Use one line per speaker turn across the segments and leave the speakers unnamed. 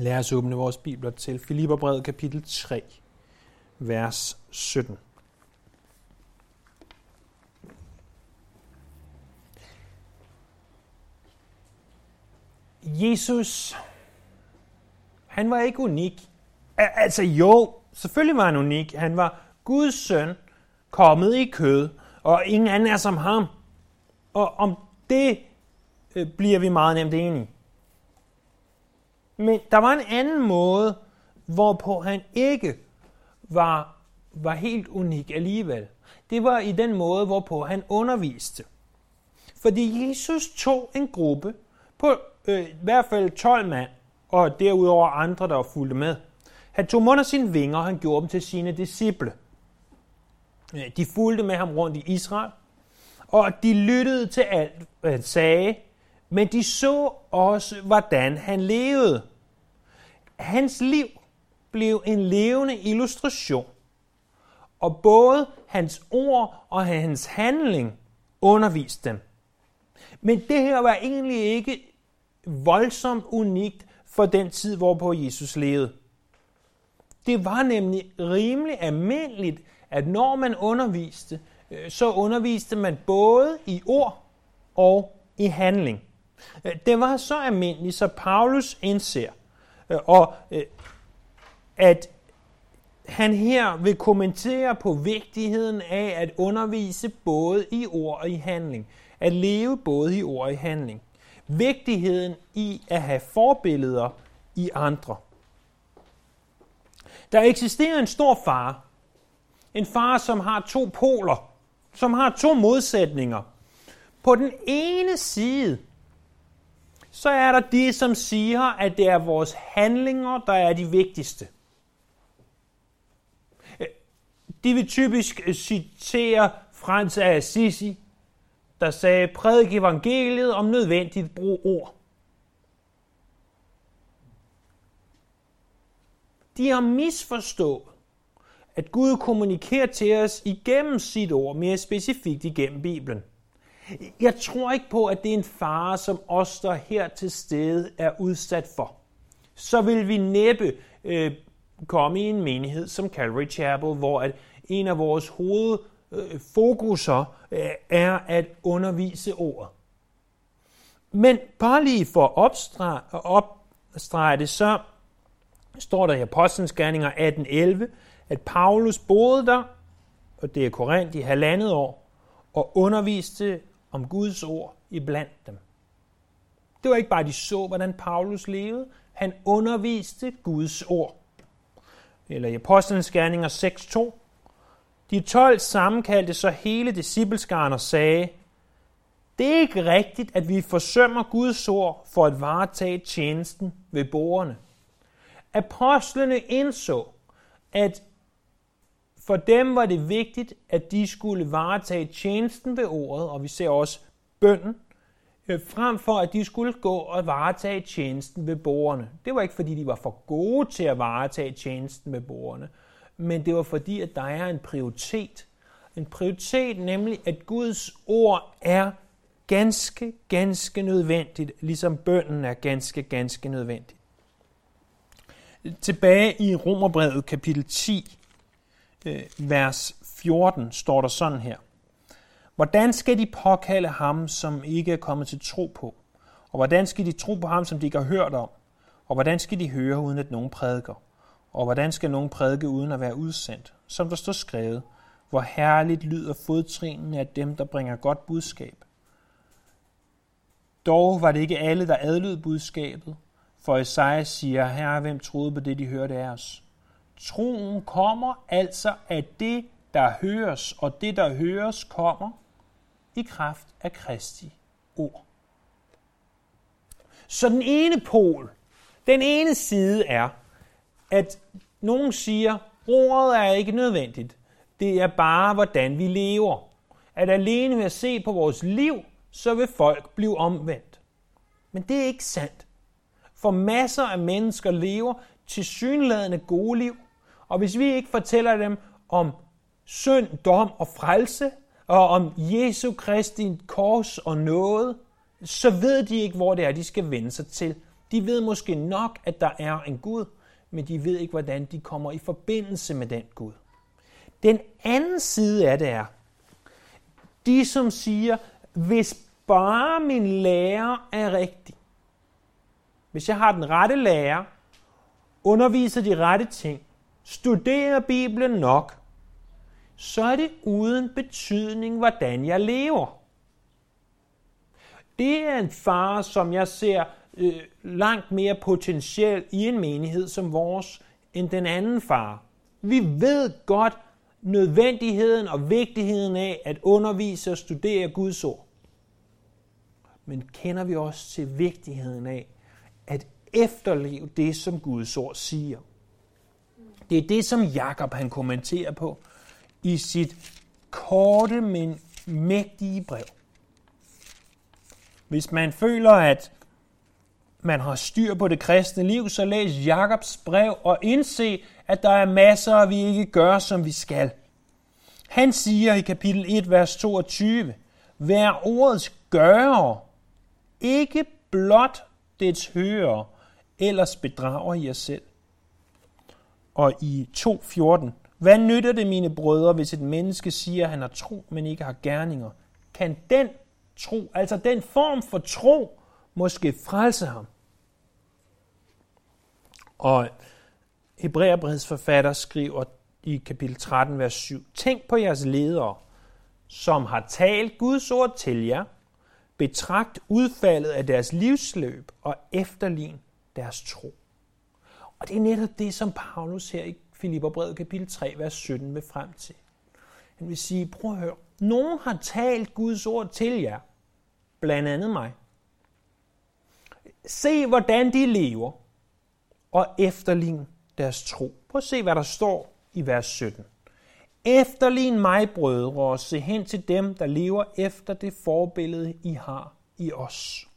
Lad os åbne vores bibler til Filipperbrevet kapitel 3, vers 17. Jesus, han var ikke unik. Altså jo, selvfølgelig var han unik. Han var Guds søn, kommet i kød, og ingen anden er som ham. Og om det øh, bliver vi meget nemt enige. Men der var en anden måde, hvorpå han ikke var, var helt unik alligevel. Det var i den måde, hvorpå han underviste. Fordi Jesus tog en gruppe på øh, i hvert fald 12 mand, og derudover andre, der fulgte med. Han tog dem under sine vinger, og han gjorde dem til sine disciple. Øh, de fulgte med ham rundt i Israel, og de lyttede til alt, hvad han sagde, men de så også, hvordan han levede. Hans liv blev en levende illustration, og både hans ord og hans handling underviste dem. Men det her var egentlig ikke voldsomt unikt for den tid, hvorpå Jesus levede. Det var nemlig rimelig almindeligt, at når man underviste, øh, så underviste man både i ord og i handling. Øh, det var så almindeligt, så Paulus indser, Øh, og øh, at han her vil kommentere på vigtigheden af at undervise både i ord og i handling. At leve både i ord og i handling. Vigtigheden i at have forbilleder i andre. Der eksisterer en stor far. En far, som har to poler. Som har to modsætninger. På den ene side, så er der de, som siger, at det er vores handlinger, der er de vigtigste. Øh, de vil typisk øh, citere Frans af Assisi, der sagde, prædik evangeliet om nødvendigt brug ord. De har misforstået, at Gud kommunikerer til os igennem sit ord, mere specifikt igennem Bibelen. Jeg tror ikke på, at det er en fare, som os, der her til stede, er udsat for. Så vil vi næppe øh, komme i en menighed som Calvary Chapel, hvor at en af vores hovedfokuser øh, øh, er at undervise ordet. Men bare lige for at opstrege det, så står der i Apostlenes Gerninger 18.11, at Paulus boede der, og det er Korinth, i halvandet år, og underviste om Guds ord iblandt dem. Det var ikke bare, at de så, hvordan Paulus levede. Han underviste Guds ord. Eller i Apostlenes Gerninger 6.2. De 12 sammenkaldte så hele discipleskaren og sagde, det er ikke rigtigt, at vi forsømmer Guds ord for at varetage tjenesten ved borgerne. Apostlene indså, at for dem var det vigtigt, at de skulle varetage tjenesten ved ordet, og vi ser også bønden, øh, frem for at de skulle gå og varetage tjenesten ved borgerne. Det var ikke fordi, de var for gode til at varetage tjenesten ved borgerne, men det var fordi, at der er en prioritet. En prioritet, nemlig at Guds ord er ganske, ganske nødvendigt, ligesom bønden er ganske, ganske nødvendigt. Tilbage i Romerbrevet kapitel 10, Øh, vers 14, står der sådan her. Hvordan skal de påkalde ham, som ikke er kommet til tro på? Og hvordan skal de tro på ham, som de ikke har hørt om? Og hvordan skal de høre, uden at nogen prædiker? Og hvordan skal nogen prædike uden at være udsendt? Som der står skrevet, hvor herligt lyder fodtrinene af dem, der bringer godt budskab. Dog var det ikke alle, der adlød budskabet, for Esajas siger, herre, hvem troede på det, de hørte af os? Troen kommer altså af det, der høres, og det, der høres, kommer i kraft af Kristi ord. Så den ene pol, den ene side er, at nogen siger, ordet er ikke nødvendigt. Det er bare, hvordan vi lever. At alene ved at se på vores liv, så vil folk blive omvendt. Men det er ikke sandt. For masser af mennesker lever til synlædende gode liv. Og hvis vi ikke fortæller dem om synd, dom og frelse, og om Jesu Kristi kors og noget, så ved de ikke, hvor det er, de skal vende sig til. De ved måske nok, at der er en Gud, men de ved ikke, hvordan de kommer i forbindelse med den Gud. Den anden side af det er, de som siger, hvis bare min lærer er rigtig, hvis jeg har den rette lærer, underviser de rette ting, studerer Bibelen nok, så er det uden betydning, hvordan jeg lever. Det er en far, som jeg ser øh, langt mere potentiel i en menighed som vores, end den anden far. Vi ved godt nødvendigheden og vigtigheden af at undervise og studere Guds ord. Men kender vi også til vigtigheden af at efterleve det, som Guds ord siger? Det er det, som Jakob han kommenterer på i sit korte, men mægtige brev. Hvis man føler, at man har styr på det kristne liv, så læs Jakobs brev og indse, at der er masser, vi ikke gør, som vi skal. Han siger i kapitel 1, vers 22, Vær ordets gører, ikke blot dets hører, ellers bedrager I jer selv. Og i 2.14, Hvad nytter det, mine brødre, hvis et menneske siger, at han har tro, men ikke har gerninger? Kan den tro, altså den form for tro, måske frelse ham? Og Hebræerbreds forfatter skriver i kapitel 13, vers 7, Tænk på jeres ledere, som har talt Guds ord til jer, betragt udfaldet af deres livsløb og efterlign deres tro. Og det er netop det, som Paulus her i Filipperbrevet kapitel 3, vers 17 vil frem til. Han vil sige, prøv at høre, nogen har talt Guds ord til jer, blandt andet mig. Se, hvordan de lever, og efterlign deres tro. Prøv at se, hvad der står i vers 17. Efterlign mig, brødre, og se hen til dem, der lever efter det forbillede, I har i os.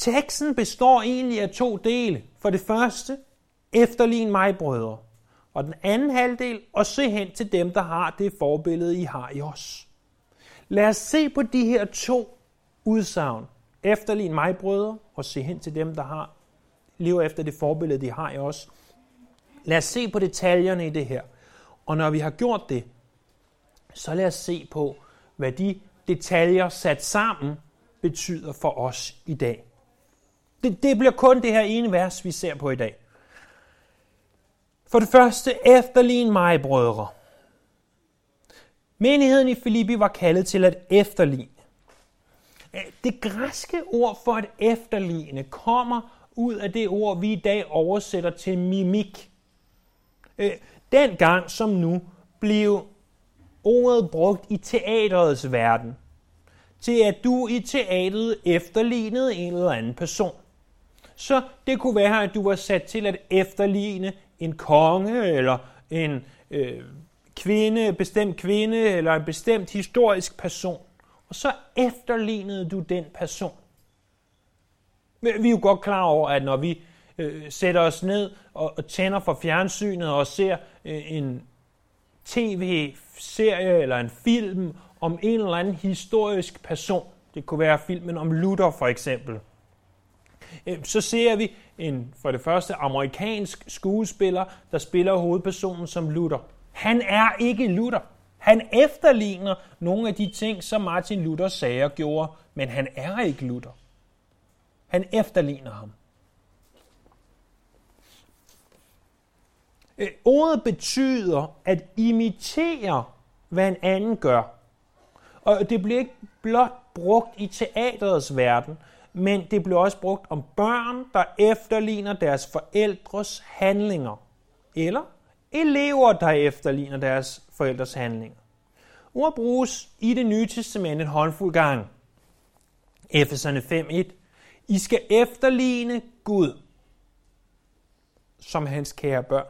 Teksten består egentlig af to dele. For det første, efterlign mig, brødre. Og den anden halvdel, og se hen til dem, der har det forbillede, I har i os. Lad os se på de her to udsagn. Efterlign mig, brødre, og se hen til dem, der har lever efter det forbillede, de har i os. Lad os se på detaljerne i det her. Og når vi har gjort det, så lad os se på, hvad de detaljer sat sammen betyder for os i dag. Det, det bliver kun det her ene vers, vi ser på i dag. For det første, efterlign mig, brødre. Menigheden i Filippi var kaldet til at efterligne. Det græske ord for at efterligne kommer ud af det ord, vi i dag oversætter til mimik. Øh, dengang den gang som nu blev ordet brugt i teaterets verden, til at du i teateret efterlignede en eller anden person. Så det kunne være, at du var sat til at efterligne en konge, eller en øh, kvinde, bestemt kvinde, eller en bestemt historisk person. Og så efterlignede du den person. Vi er jo godt klar over, at når vi øh, sætter os ned og, og tænder for fjernsynet og ser øh, en tv-serie eller en film om en eller anden historisk person, det kunne være filmen om Luther for eksempel, Øh, så ser vi en for det første amerikansk skuespiller, der spiller hovedpersonen som Luther. Han er ikke Luther. Han efterligner nogle af de ting, som Martin Luther sagde og gjorde, men han er ikke Luther. Han efterligner ham. Øh, ordet betyder at imitere, hvad en anden gør. Og det bliver ikke blot brugt i teaterets verden, men det blev også brugt om børn, der efterligner deres forældres handlinger. Eller elever, der efterligner deres forældres handlinger. Ord bruges i det nye testament en håndfuld gang. Efeserne 5.1 i skal efterligne Gud som hans kære børn.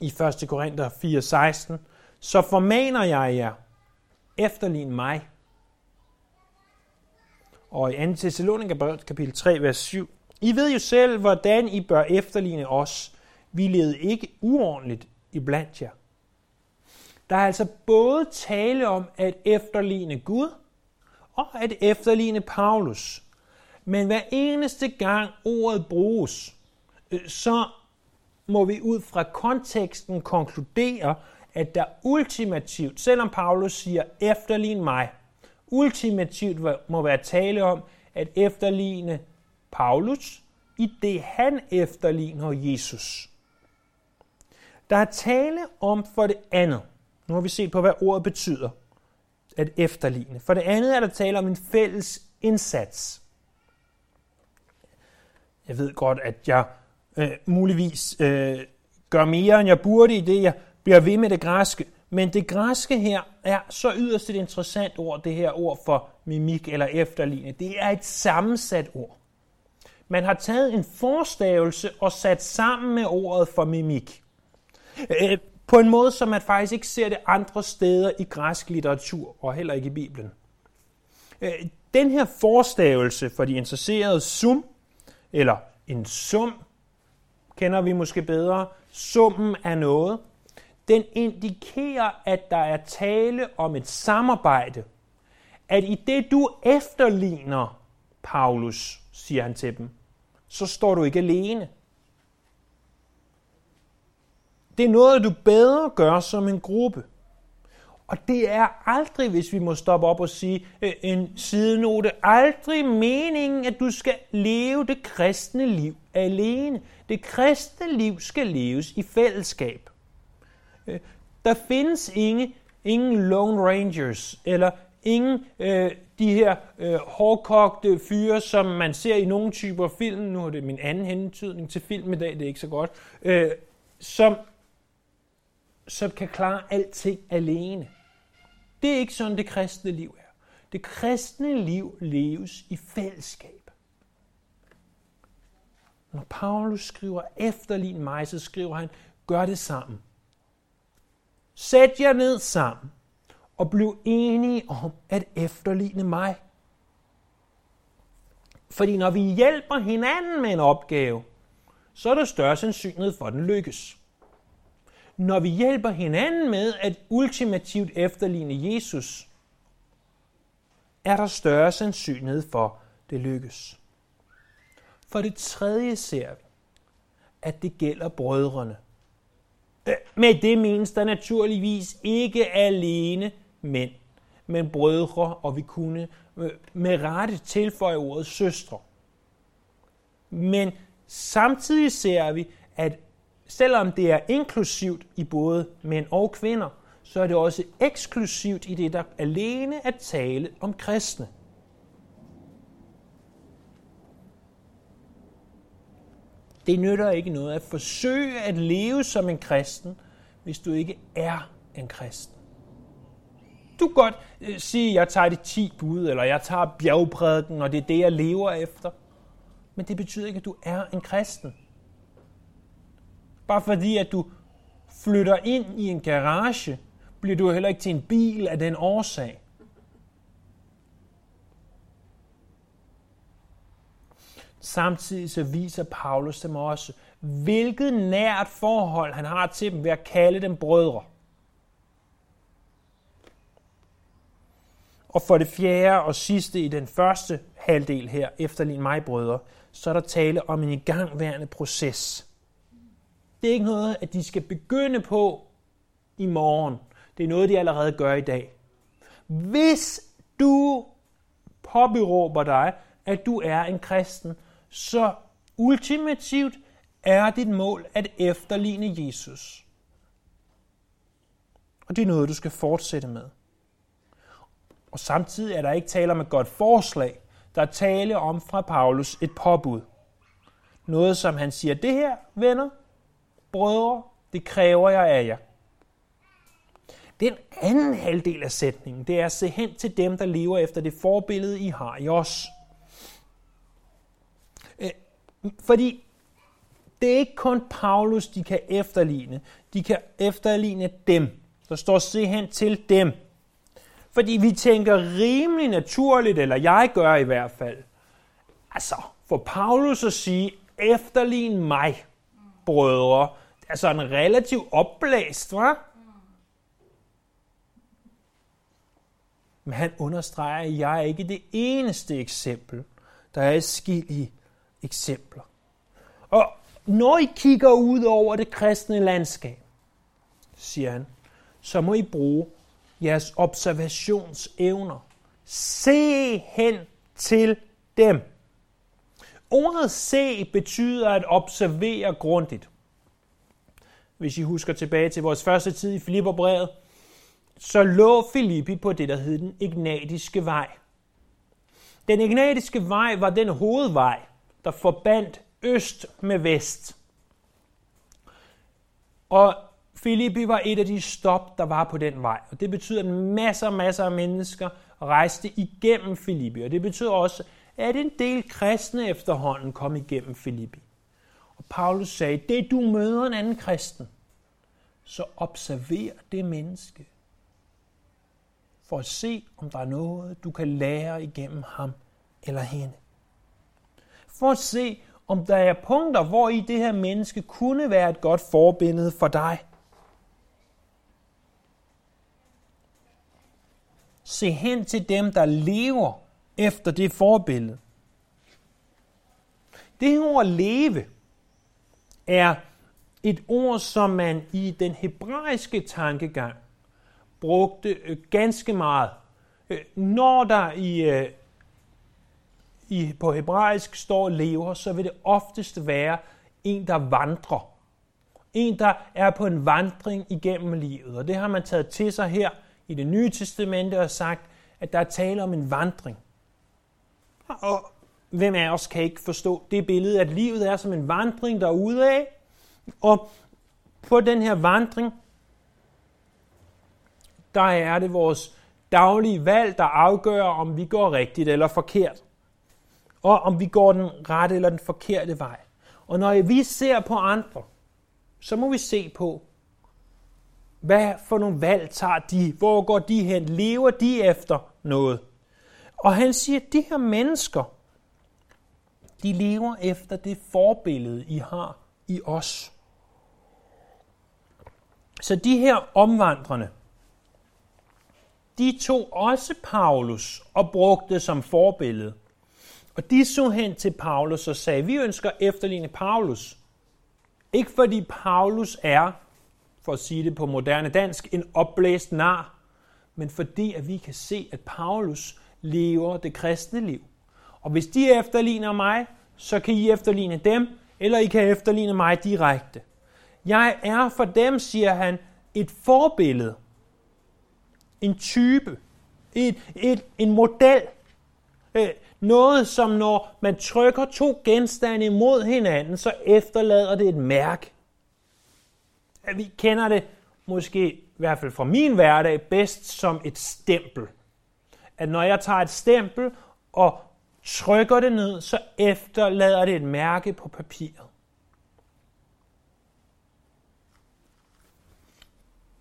I 1. Korinther 4:16, så formaner jeg jer, efterlign mig. Og i 2. Thessaloniker kapitel 3, vers 7, I ved jo selv, hvordan I bør efterligne os. Vi levede ikke uordentligt iblandt jer. Der er altså både tale om at efterligne Gud og at efterligne Paulus. Men hver eneste gang ordet bruges, øh, så må vi ud fra konteksten konkludere, at der ultimativt, selvom Paulus siger, efterlign mig, ultimativt må være tale om at efterligne Paulus, i det han efterligner Jesus. Der er tale om for det andet. Nu har vi set på, hvad ordet betyder. At efterligne. For det andet er der tale om en fælles indsats. Jeg ved godt, at jeg øh, muligvis øh, gør mere, end jeg burde i det, jeg bliver ved med det græske. Men det græske her er så yderst et interessant ord, det her ord for mimik eller efterligne. Det er et sammensat ord. Man har taget en forstavelse og sat sammen med ordet for mimik. Øh, på en måde, som man faktisk ikke ser det andre steder i græsk litteratur, og heller ikke i Bibelen. Øh, den her forstavelse for de interesserede sum, eller en sum, kender vi måske bedre, summen af noget, den indikerer, at der er tale om et samarbejde. At i det du efterligner Paulus, siger han til dem, så står du ikke alene. Det er noget, du bedre gør som en gruppe. Og det er aldrig, hvis vi må stoppe op og sige øh, en sidenote, aldrig meningen, at du skal leve det kristne liv alene. Det kristne liv skal leves i fællesskab. Øh, der findes ingen, ingen Lone Rangers, eller ingen øh, de her øh, hårdkogte fyre, som man ser i nogle typer film, nu er det min anden hentydning til film i dag, det er ikke så godt, øh, som, som kan klare alting alene. Det er ikke sådan, det kristne liv er. Det kristne liv leves i fællesskab. Når Paulus skriver efterlign mig, så skriver han, gør det sammen. Sæt jer ned sammen og bliv enige om at efterligne mig. Fordi når vi hjælper hinanden med en opgave, så er der større sandsynlighed for, at den lykkes. Når vi hjælper hinanden med at ultimativt efterligne Jesus, er der større sandsynlighed for, at det lykkes. For det tredje ser vi, at det gælder brødrene. Med det menes der naturligvis ikke alene mænd, men brødre, og vi kunne øh, med rette tilføje ordet søstre. Men samtidig ser vi, at selvom det er inklusivt i både mænd og kvinder, så er det også eksklusivt i det, der alene at tale om kristne. Det nytter ikke noget at forsøge at leve som en kristen, hvis du ikke er en kristen. Du kan godt øh, sige, at jeg tager de 10 bud, eller jeg tager bjergprædiken, og det er det, jeg lever efter. Men det betyder ikke, at du er en kristen. Bare fordi, at du flytter ind i en garage, bliver du heller ikke til en bil af den årsag. Samtidig så viser Paulus dem også, hvilket nært forhold han har til dem ved at kalde dem brødre. Og for det fjerde og sidste i den første halvdel her, efterlign mig brødre, så er der tale om en igangværende proces. Det er ikke noget, at de skal begynde på i morgen. Det er noget, de allerede gør i dag. Hvis du påberåber dig, at du er en kristen, så ultimativt er dit mål at efterligne Jesus. Og det er noget, du skal fortsætte med. Og samtidig er der ikke tale om et godt forslag. Der er tale om fra Paulus et påbud. Noget, som han siger, det her, venner, brødre, det kræver jeg af jer. Den anden halvdel af sætningen, det er at se hen til dem, der lever efter det forbillede, I har i os. Øh, fordi det er ikke kun Paulus, de kan efterligne. De kan efterligne dem. Der står se hen til dem. Fordi vi tænker rimelig naturligt, eller jeg gør i hvert fald. Altså, for Paulus at sige, efterlign mig, brødre, det er sådan relativt opblæst, hva'? Men han understreger, at jeg er ikke det eneste eksempel, Der er skille eksempler. Og når I kigger ud over det kristne landskab, siger han, så må I bruge jeres observationsevner. Se hen til dem. Ordet se betyder at observere grundigt. Hvis I husker tilbage til vores første tid i Filipperbrevet, så lå Filippi på det, der hed den ignatiske vej. Den ignatiske vej var den hovedvej, der forbandt øst med vest. Og Filippi var et af de stop, der var på den vej. Og det betyder, at masser og masser af mennesker rejste igennem Filippi. Og det betyder også, at en del kristne efterhånden kom igennem Filippi. Og Paulus sagde, det du møder en anden kristen, så observer det menneske. For at se, om der er noget, du kan lære igennem ham eller hende. For at se, om der er punkter, hvor i det her menneske kunne være et godt forbillede for dig. Se hen til dem, der lever efter det forbillede. Det ord leve er et ord, som man i den hebraiske tankegang brugte øh, ganske meget. Øh, når der i, øh, i, på hebraisk står lever, så vil det oftest være en, der vandrer. En, der er på en vandring igennem livet. Og det har man taget til sig her i det nye testamente og sagt, at der er tale om en vandring. Og hvem af os kan ikke forstå det billede, at livet er som en vandring derude af, og på den her vandring, der er det vores daglige valg, der afgør, om vi går rigtigt eller forkert. Og om vi går den rette eller den forkerte vej. Og når vi ser på andre, så må vi se på, hvad for nogle valg tager de? Hvor går de hen? Lever de efter noget? Og han siger, at de her mennesker, de lever efter det forbillede, I har i os. Så de her omvandrende, de tog også Paulus og brugte som forbillede. Og de så hen til Paulus og sagde, vi ønsker efterligne Paulus. Ikke fordi Paulus er, for at sige det på moderne dansk, en opblæst nar, men fordi at vi kan se, at Paulus lever det kristne liv. Og hvis de efterligner mig, så kan I efterligne dem, eller I kan efterligne mig direkte. Jeg er for dem, siger han, et forbillede, en type, et, et, en model. Øh, noget, som når man trykker to genstande imod hinanden, så efterlader det et mærke. Vi kender det måske i hvert fald fra min hverdag bedst som et stempel. At når jeg tager et stempel og trykker det ned, så efterlader det et mærke på papiret.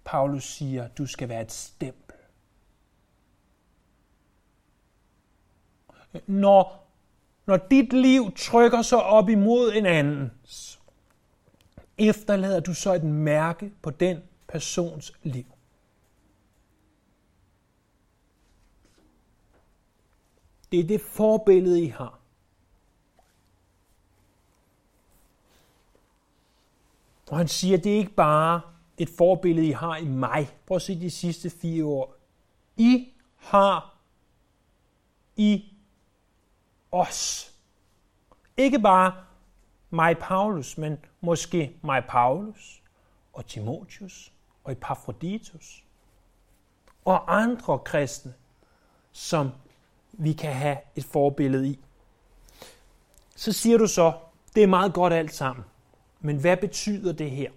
Paulus siger, du skal være et stempel. Når, når dit liv trykker sig op imod en andens, efterlader du så et mærke på den persons liv. Det er det forbillede, I har. Og han siger, det er ikke bare et forbillede, I har i mig. Prøv at se de sidste fire år. I har i os. Ikke bare mig Paulus, men måske mig Paulus og Timotius og Epaphroditus og andre kristne, som vi kan have et forbillede i. Så siger du så, det er meget godt alt sammen, men hvad betyder det her?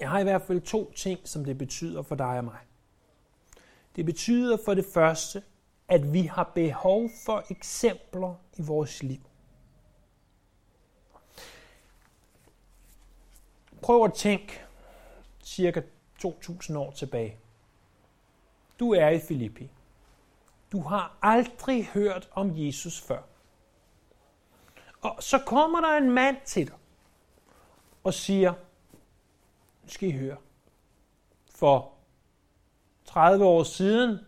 Jeg har i hvert fald to ting, som det betyder for dig og mig. Det betyder for det første, at vi har behov for eksempler i vores liv. Prøv at tænke cirka 2000 år tilbage. Du er i Filippi. Du har aldrig hørt om Jesus før. Og så kommer der en mand til dig og siger, nu skal I høre, for 30 år siden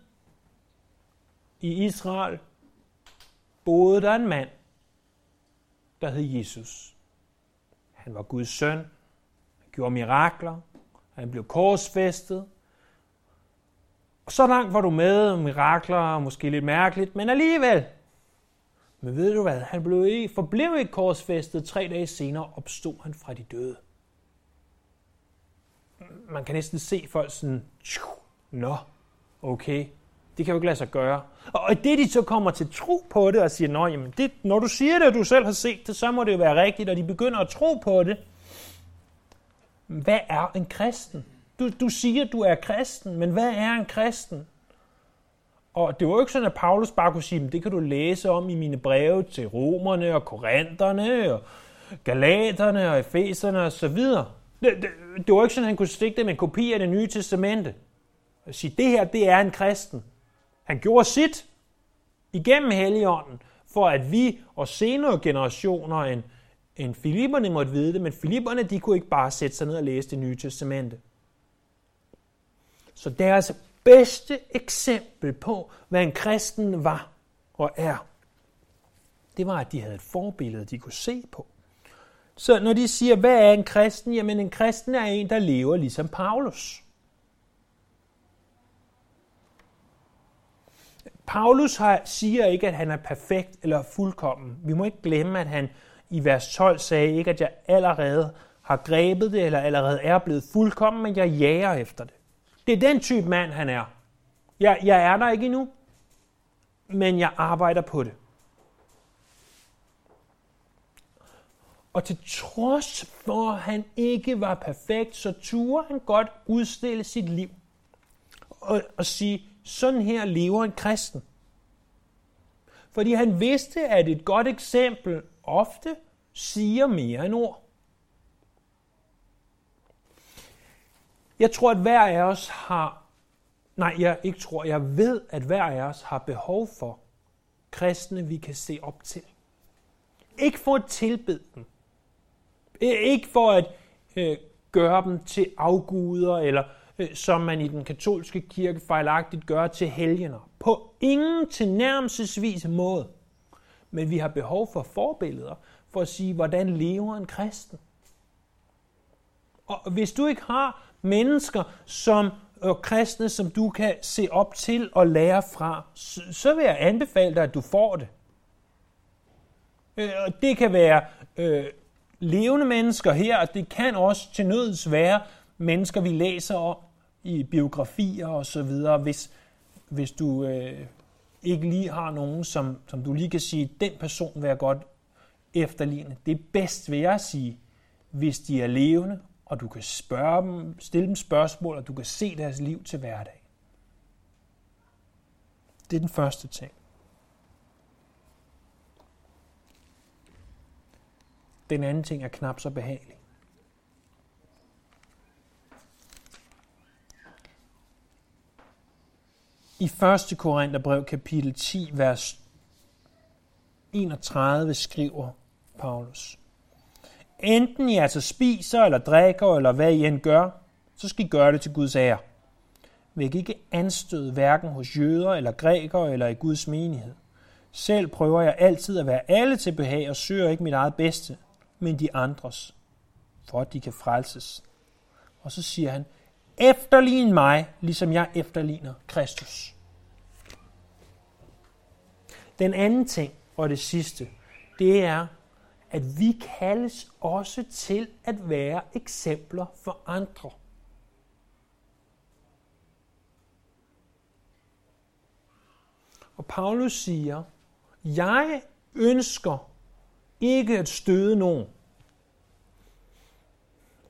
i Israel, boede der en mand, der hed Jesus. Han var Guds søn. Han gjorde mirakler. Han blev korsfæstet. Og så langt var du med, mirakler, måske lidt mærkeligt, men alligevel. Men ved du hvad, han blev ikke, forblev ikke korsfæstet. Tre dage senere opstod han fra de døde. Man kan næsten se folk sådan, nå, okay, det kan jo ikke lade sig gøre. Og det de så kommer til tro på det og siger, Nå, jamen det, når du siger det, og du selv har set det, så må det jo være rigtigt, og de begynder at tro på det. Hvad er en kristen? Du, du siger, du er kristen, men hvad er en kristen? Og det var jo ikke sådan, at Paulus bare kunne sige, det kan du læse om i mine breve til romerne og korinterne og galaterne og efeserne og så videre. Det, det, det var ikke sådan, at han kunne stikke det med en kopi af det nye testamente. Og sige, det her, det er en kristen. Han gjorde sit igennem Helligånden, for at vi og senere generationer end, end Filipperne måtte vide det, men Filipperne de kunne ikke bare sætte sig ned og læse det nye testamente. Så deres bedste eksempel på, hvad en kristen var og er, det var, at de havde et forbillede, de kunne se på. Så når de siger, hvad er en kristen? Jamen en kristen er en, der lever ligesom Paulus. Paulus har, siger ikke, at han er perfekt eller fuldkommen. Vi må ikke glemme, at han i vers 12 sagde ikke, at jeg allerede har grebet det, eller allerede er blevet fuldkommen, men jeg jager efter det. Det er den type mand, han er. Jeg, jeg er der ikke endnu, men jeg arbejder på det. Og til trods for, at han ikke var perfekt, så turde han godt udstille sit liv. Og, og sige, sådan her lever en kristen. Fordi han vidste, at et godt eksempel ofte siger mere end ord. Jeg tror, at hver af os har, nej, jeg ikke tror, jeg ved, at hver af os har behov for kristne, vi kan se op til. Ikke for at tilbede dem. Ikke for at øh, gøre dem til afguder, eller øh, Øh, som man i den katolske kirke fejlagtigt gør til helgener. På ingen tilnærmelsesvis måde. Men vi har behov for forbilleder, for at sige, hvordan lever en kristen. Og hvis du ikke har mennesker som og kristne, som du kan se op til og lære fra, så vil jeg anbefale dig, at du får det. Øh, det kan være øh, levende mennesker her, og det kan også til nøds være mennesker, vi læser om i biografier og så videre, hvis, hvis du øh, ikke lige har nogen, som, som du lige kan sige, den person vil jeg godt efterligne. Det er bedst, vil jeg sige, hvis de er levende, og du kan spørge dem, stille dem spørgsmål, og du kan se deres liv til hverdag. Det er den første ting. Den anden ting er knap så behagelig. I 1. Korintherbrev kapitel 10, vers 31 skriver Paulus. Enten I altså spiser eller drikker, eller hvad I end gør, så skal I gøre det til Guds ære. Væk ikke anstød hverken hos jøder eller grækere eller i Guds menighed. Selv prøver jeg altid at være alle til behag og søger ikke mit eget bedste, men de andres, for at de kan frelses. Og så siger han, efterligne mig, ligesom jeg efterligner Kristus. Den anden ting, og det sidste, det er, at vi kaldes også til at være eksempler for andre. Og Paulus siger, jeg ønsker ikke at støde nogen.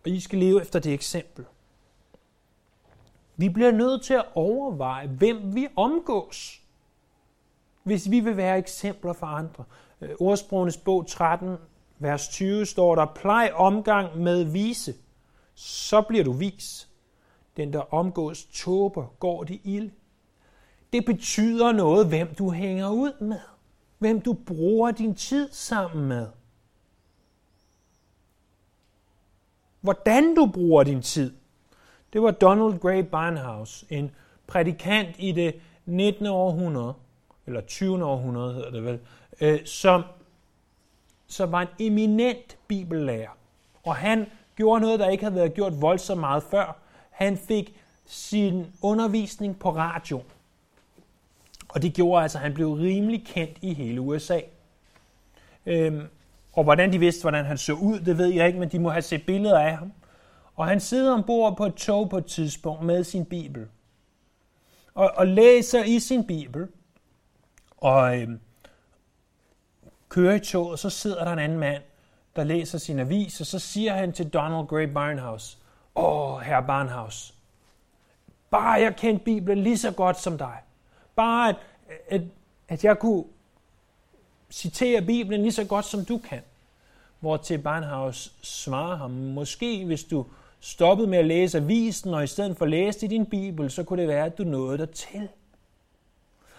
Og I skal leve efter det eksempel. Vi bliver nødt til at overveje, hvem vi omgås, hvis vi vil være eksempler for andre. Øh, ordsprogenes bog 13, vers 20 står der, plej omgang med vise, så bliver du vis. Den, der omgås tåber, går det ild. Det betyder noget, hvem du hænger ud med. Hvem du bruger din tid sammen med. Hvordan du bruger din tid. Det var Donald Gray Barnhouse, en prædikant i det 19. århundrede, eller 20. århundrede hedder det vel, øh, som, som var en eminent bibellærer. Og han gjorde noget, der ikke havde været gjort voldsomt meget før. Han fik sin undervisning på radio. Og det gjorde altså, at han blev rimelig kendt i hele USA. Øhm, og hvordan de vidste, hvordan han så ud, det ved jeg ikke, men de må have set billeder af ham. Og han sidder ombord på et tog på et tidspunkt med sin bibel. Og, og læser i sin bibel. Og øhm, kører i toget, og så sidder der en anden mand, der læser sin avis, og så siger han til Donald Gray Barnhouse, Åh, oh, herre Barnhouse, bare jeg kendte Bibelen lige så godt som dig. Bare at, at, at jeg kunne citere Bibelen lige så godt som du kan. Hvor til Barnhouse svarer ham, måske hvis du stoppet med at læse avisen, og i stedet for læse i din Bibel, så kunne det være, at du nåede dig til.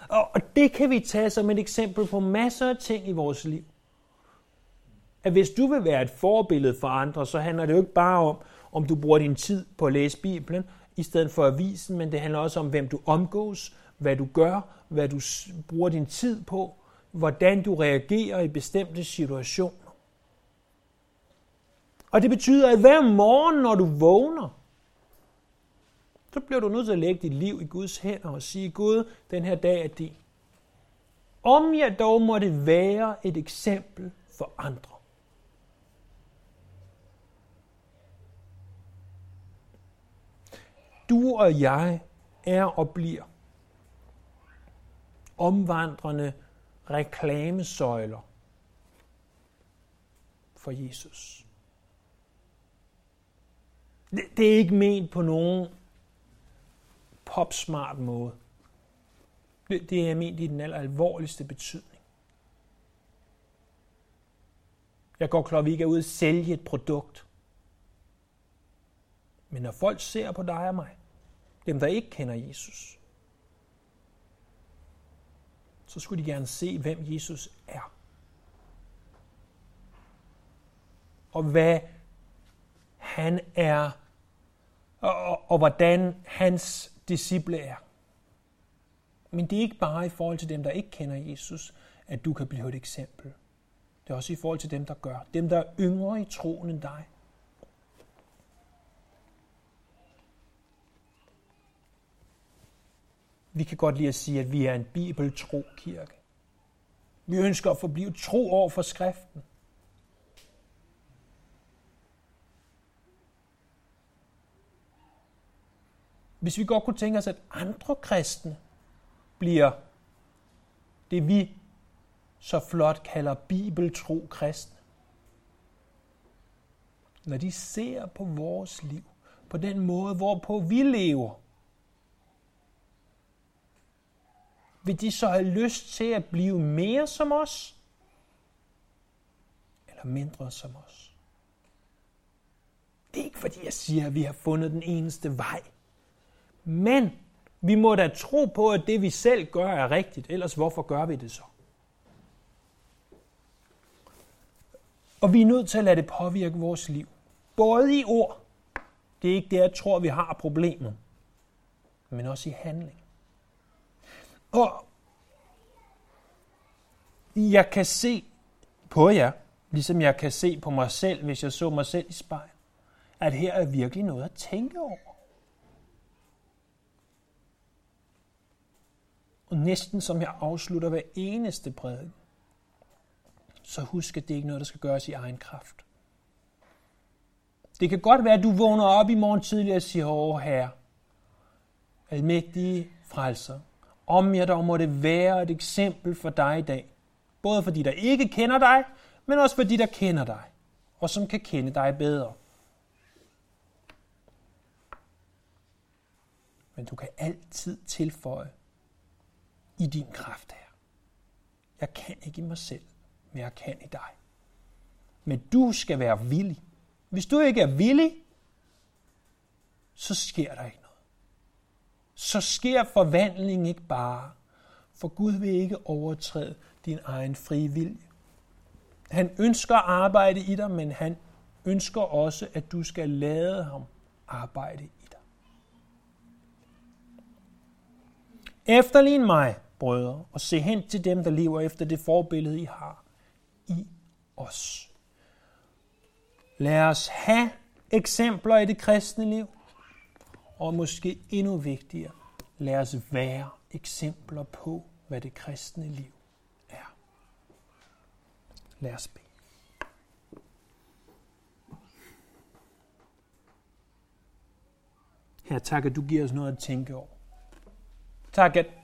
Og det kan vi tage som et eksempel på masser af ting i vores liv. At hvis du vil være et forbillede for andre, så handler det jo ikke bare om, om du bruger din tid på at læse Bibelen i stedet for avisen, men det handler også om, hvem du omgås, hvad du gør, hvad du bruger din tid på, hvordan du reagerer i bestemte situationer. Og det betyder, at hver morgen, når du vågner, så bliver du nødt til at lægge dit liv i Guds hænder og sige, Gud, den her dag er din. Om jeg dog måtte være et eksempel for andre. Du og jeg er og bliver omvandrende reklamesøjler for Jesus. Det, det er ikke ment på nogen popsmart måde. Det, det er ment i den aller alvorligste betydning. Jeg går klar, at vi ikke er ude at sælge et produkt. Men når folk ser på dig og mig, dem der ikke kender Jesus, så skulle de gerne se, hvem Jesus er. Og hvad han er, og, og, og hvordan hans disciple er. Men det er ikke bare i forhold til dem, der ikke kender Jesus, at du kan blive et eksempel. Det er også i forhold til dem, der gør. Dem, der er yngre i troen end dig. Vi kan godt lide at sige, at vi er en bibeltro kirke. Vi ønsker at forblive tro over for skriften. Hvis vi godt kunne tænke os, at andre kristne bliver det, vi så flot kalder bibeltro kristne. Når de ser på vores liv, på den måde, hvorpå vi lever, vil de så have lyst til at blive mere som os? Eller mindre som os? Det er ikke fordi, jeg siger, at vi har fundet den eneste vej. Men vi må da tro på, at det vi selv gør er rigtigt, ellers hvorfor gør vi det så? Og vi er nødt til at lade det påvirke vores liv. Både i ord, det er ikke det, jeg tror, vi har problemet, men også i handling. Og jeg kan se på jer, ligesom jeg kan se på mig selv, hvis jeg så mig selv i spejl, at her er virkelig noget at tænke over. Og næsten som jeg afslutter hver eneste prædiken, så husk, at det ikke er noget, der skal gøres i egen kraft. Det kan godt være, at du vågner op i morgen tidlig og siger, åh herre, almægtige frelser, om jeg dog måtte være et eksempel for dig i dag. Både for de, der ikke kender dig, men også for de, der kender dig, og som kan kende dig bedre. Men du kan altid tilføje i din kraft her. Jeg kan ikke i mig selv, men jeg kan i dig. Men du skal være villig. Hvis du ikke er villig, så sker der ikke noget. Så sker forvandling ikke bare, for Gud vil ikke overtræde din egen frie vilje. Han ønsker at arbejde i dig, men han ønsker også, at du skal lade ham arbejde i dig. Efterlign mig, brødre, og se hen til dem, der lever efter det forbillede, I har i os. Lad os have eksempler i det kristne liv, og måske endnu vigtigere, lad os være eksempler på, hvad det kristne liv er. Lad os bede. Her tak, at du giver os noget at tænke over. Tak, at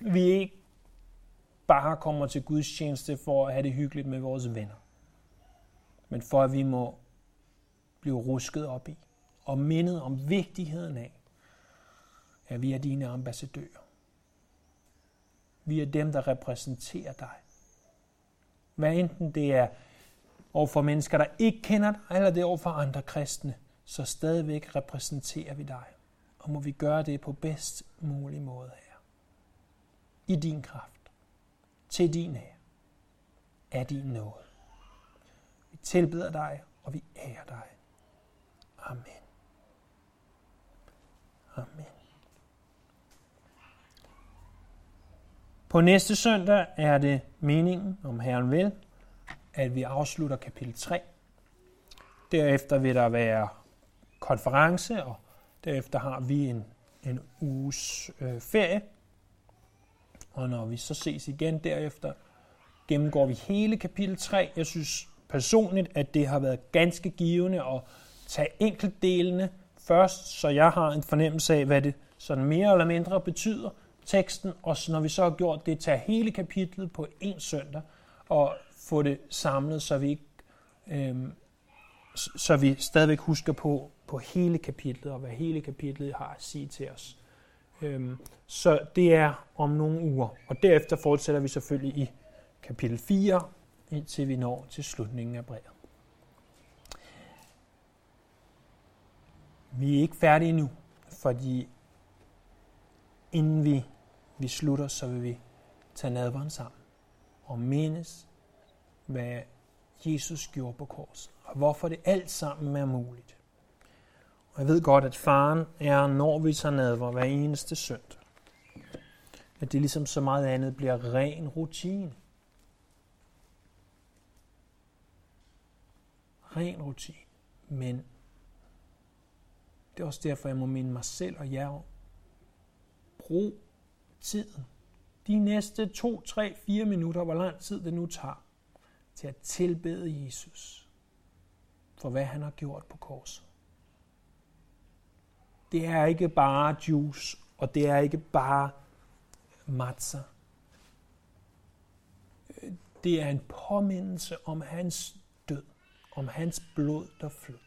vi ikke bare kommer til Guds tjeneste for at have det hyggeligt med vores venner, men for at vi må blive rusket op i og mindet om vigtigheden af, at vi er dine ambassadører. Vi er dem, der repræsenterer dig. Hvad enten det er over for mennesker, der ikke kender dig, eller det er over for andre kristne, så stadigvæk repræsenterer vi dig. Og må vi gøre det på bedst mulig måde her. I din kraft. Til din ære. Af din nåde. Vi tilbeder dig, og vi ærer dig. Amen. Amen. På næste søndag er det meningen, om Herren vil, at vi afslutter kapitel 3. Derefter vil der være konference, og derefter har vi en, en uges øh, ferie. Og når vi så ses igen derefter, gennemgår vi hele kapitel 3. Jeg synes personligt, at det har været ganske givende at tage enkeltdelene først, så jeg har en fornemmelse af, hvad det sådan mere eller mindre betyder, teksten, og når vi så har gjort det, tage hele kapitlet på en søndag og få det samlet, så vi ikke, øhm, så vi stadigvæk husker på, på hele kapitlet, og hvad hele kapitlet har at sige til os. Øhm, så det er om nogle uger, og derefter fortsætter vi selvfølgelig i kapitel 4, indtil vi når til slutningen af brevet. Vi er ikke færdige nu, fordi inden vi, vi slutter, så vil vi tage nadveren sammen og mindes, hvad Jesus gjorde på korset, og hvorfor det alt sammen er muligt. Og jeg ved godt, at faren er, når vi tager nadver hver eneste søndag. At det ligesom så meget andet bliver ren rutine. Ren rutine. Men det er også derfor, jeg må minde mig selv og jer om. Brug tiden. De næste 2, 3, 4 minutter, hvor lang tid det nu tager, til at tilbede Jesus for hvad han har gjort på korset. Det er ikke bare juice, og det er ikke bare matza. Det er en påmindelse om hans død, om hans blod, der flød